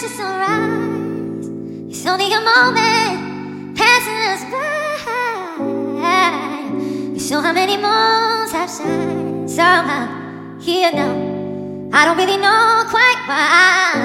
just sunrise. It's only a moment passing us by. You saw how many moons have shined somehow here now. I don't really know quite why.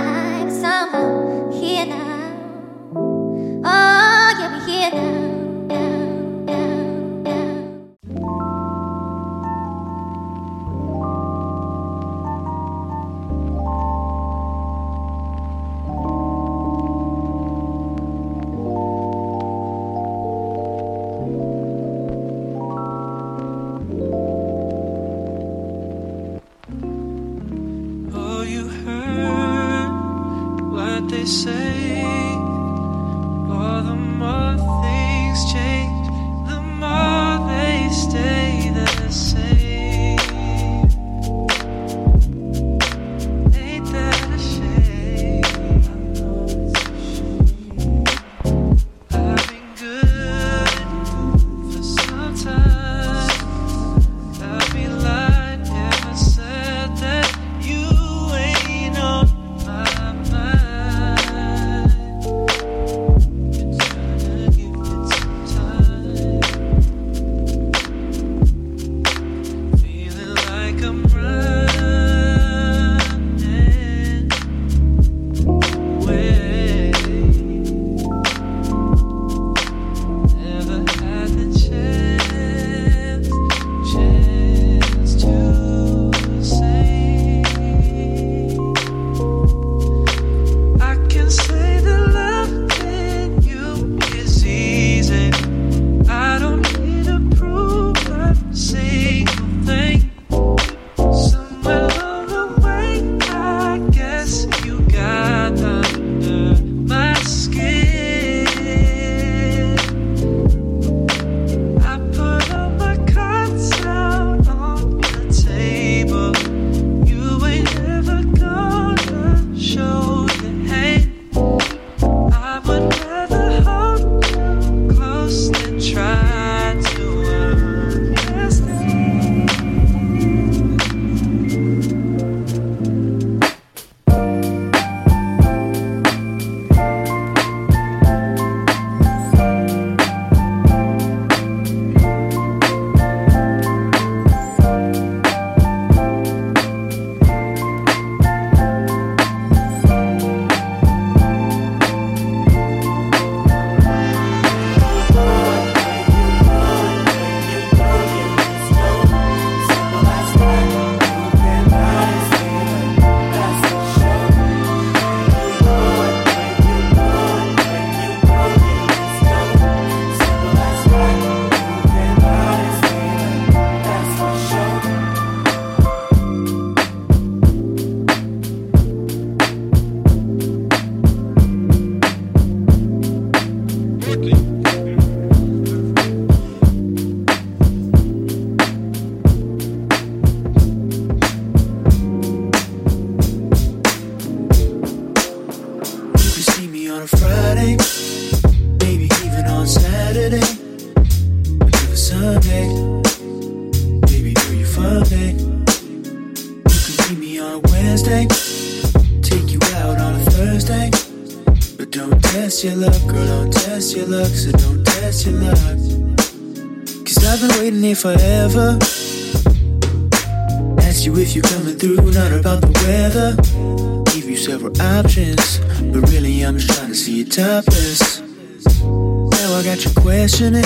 Topless. Now I got you questioning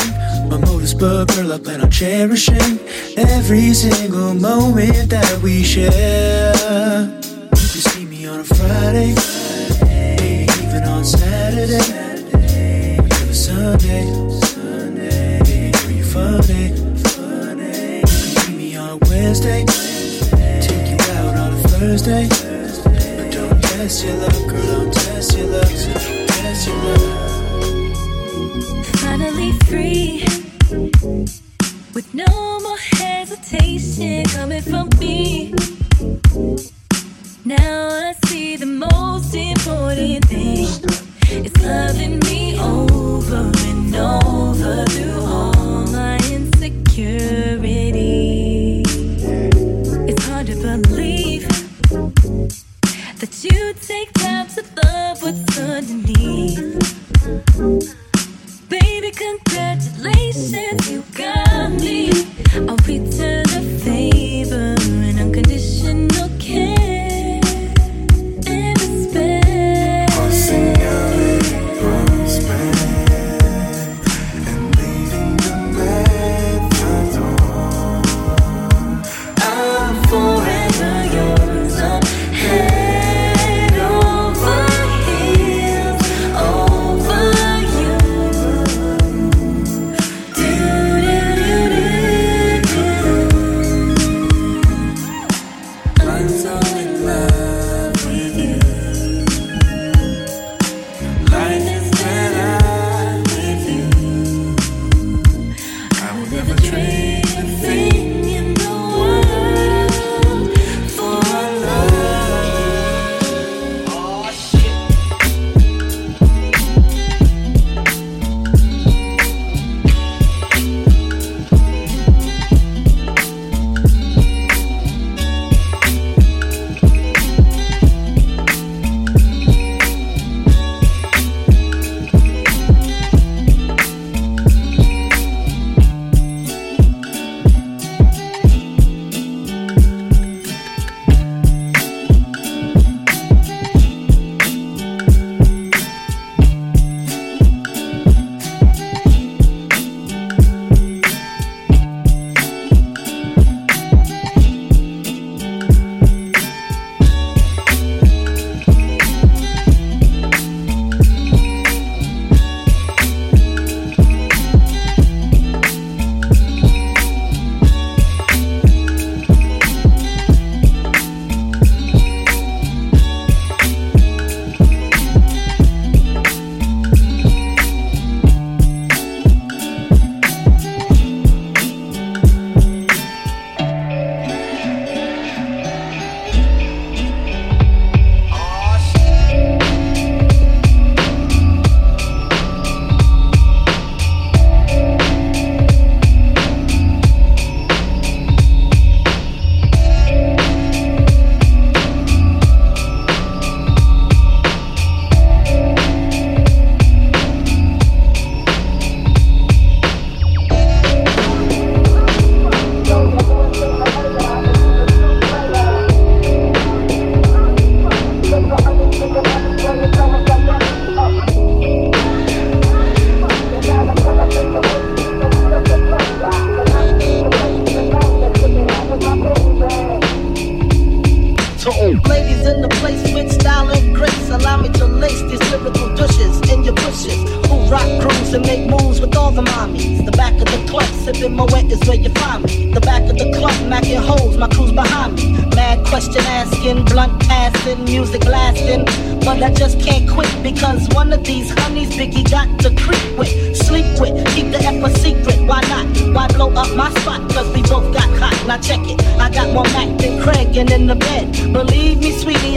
my motives, but girl, I plan on cherishing every single moment that we share. You can see me on a Friday, even on Saturday, even Sunday. Sunday, you funny? Funny You can see me on a Wednesday. Take you out on a Thursday. But don't test your luck, girl, don't test your luck. Your luck. Finally free. With no more hesitation coming from me. Now I see the most important thing is loving me over and over through all my insecurities. That you take time to love what's underneath. Baby, congratulations, you got me. I'll return.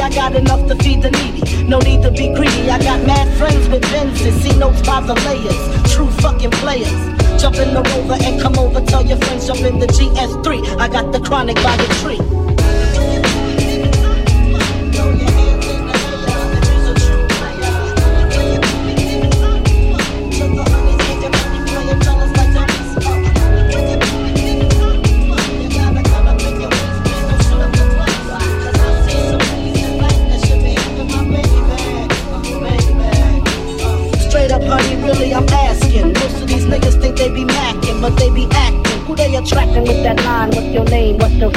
I got enough to feed the needy. No need to be greedy. I got mad friends with Benz that see notes by the layers. True fucking players. Jump in the rover and come over. Tell your friends jump in the GS3. I got the chronic by the tree.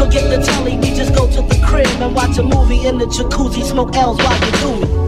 Forget the telly, we just go to the crib and watch a movie in the jacuzzi, smoke L's while you do me.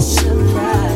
surprise.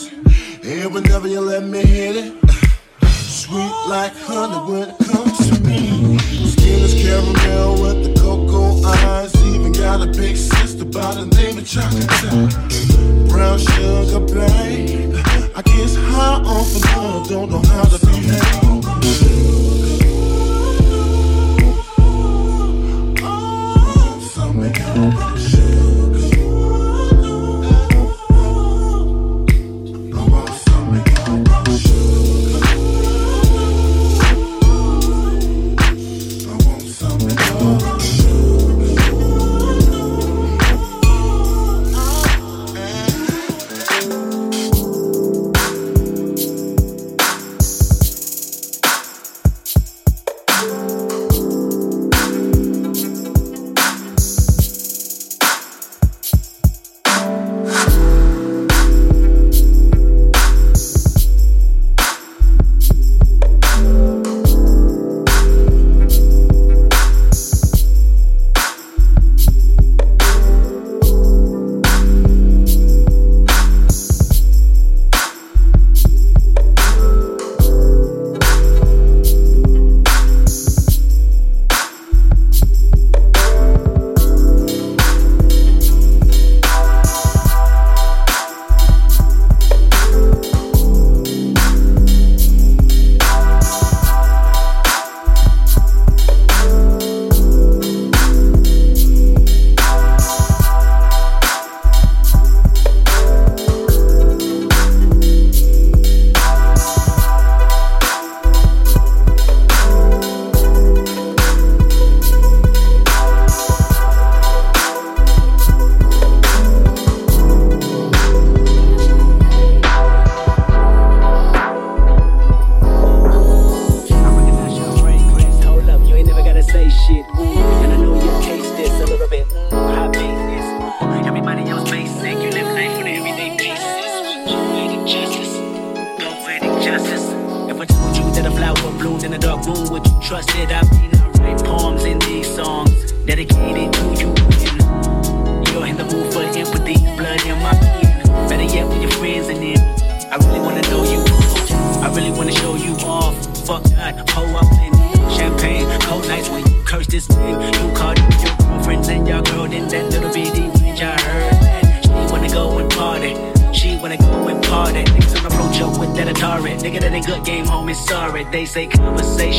this. And whenever you let me hit it, sweet like honey when it comes to me. Skin is caramel with the cocoa eyes. Even got a big sister by the name of Chocolate. Brown sugar, babe. I guess high off the love, don't know how to behave.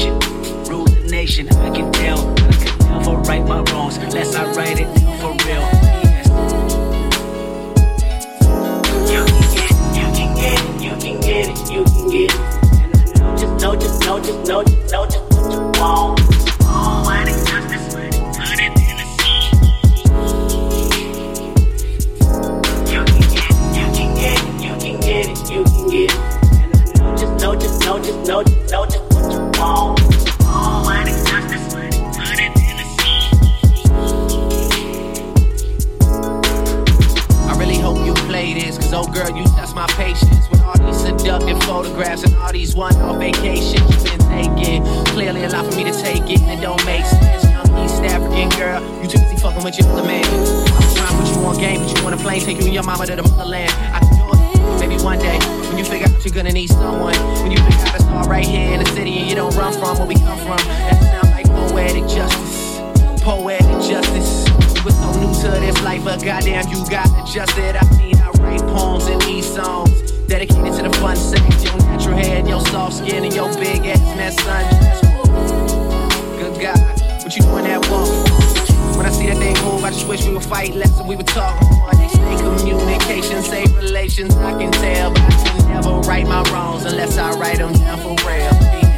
nation, rule the nation. I can tell I can never right my wrongs unless I write it for real. Yes. You can get it, you can get it, you can get it. Know, just know, just know, just know, just know, just what you want. Put it in the. You can get it, you can get it, you can get it, you can get it. Know, just know, just know. Just my patience with all these seductive photographs and all these one-off vacations you've been taking. Clearly a lot for me to take it. it don't make sense. Young East African girl, you too busy fucking with your other man. I'm trying to put you on game, but you want a plane, take you and your mama to the motherland. I can do it, maybe one day. When you figure out you're gonna need someone, when you figure out it's all right here in the city and you don't run from where we come from, that sounds like poetic justice. Poetic justice. You was so new to this life, but goddamn, you got adjusted. I mean, poems and these songs dedicated to the fun sex. Your natural hair your soft skin and your big ass mess, son. Good God, what you doing that walk? When I see that thing move, I just wish we would fight less and we would talk. Stay communication, save relations, I can tell. But I can never write my wrongs unless I write them down for real.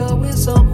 Just a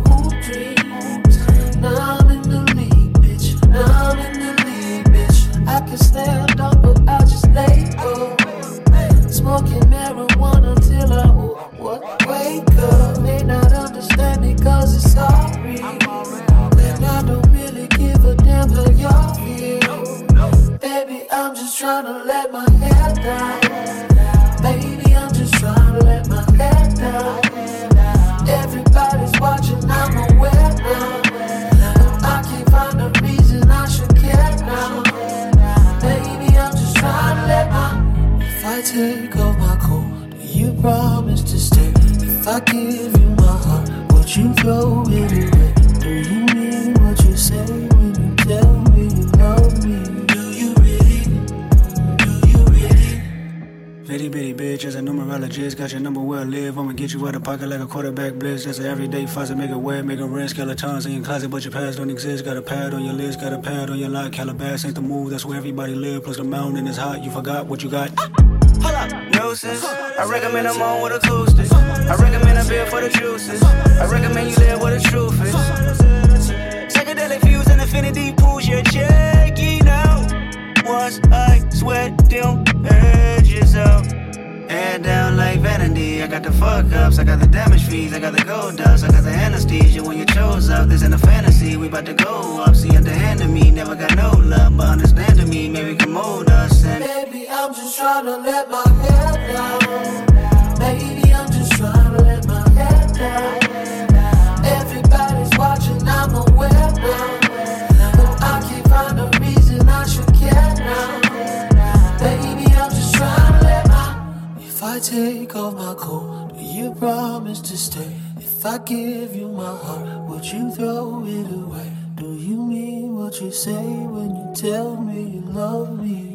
a quarterback blitz. That's an everyday faucet, make it wet, make it rinse. Skeletons in your closet, but your past don't exist. Got a pad on your list, got a pad on your lock. Calabasas ain't the move, that's where everybody live. Plus the mountain is hot, you forgot what you got. Hold up. I recommend I'm on with acoustics. I recommend a beer for the juices. I recommend you live where the truth is. Psychedelic views and infinity pools, you're checking I got the fuck ups, I got the damage fees, I got the gold dust, I got the anesthesia when you chose up. This ain't a fantasy, we about to go up. See, underhanded me, never got no love, but understanding me, maybe can mold us. And I'm just trying to let my hair down. Baby, I'm just trying to let my hair down. I take off my coat, do you promise to stay? If I give you my heart, would you throw it away? Do you mean what you say when you tell me you love me?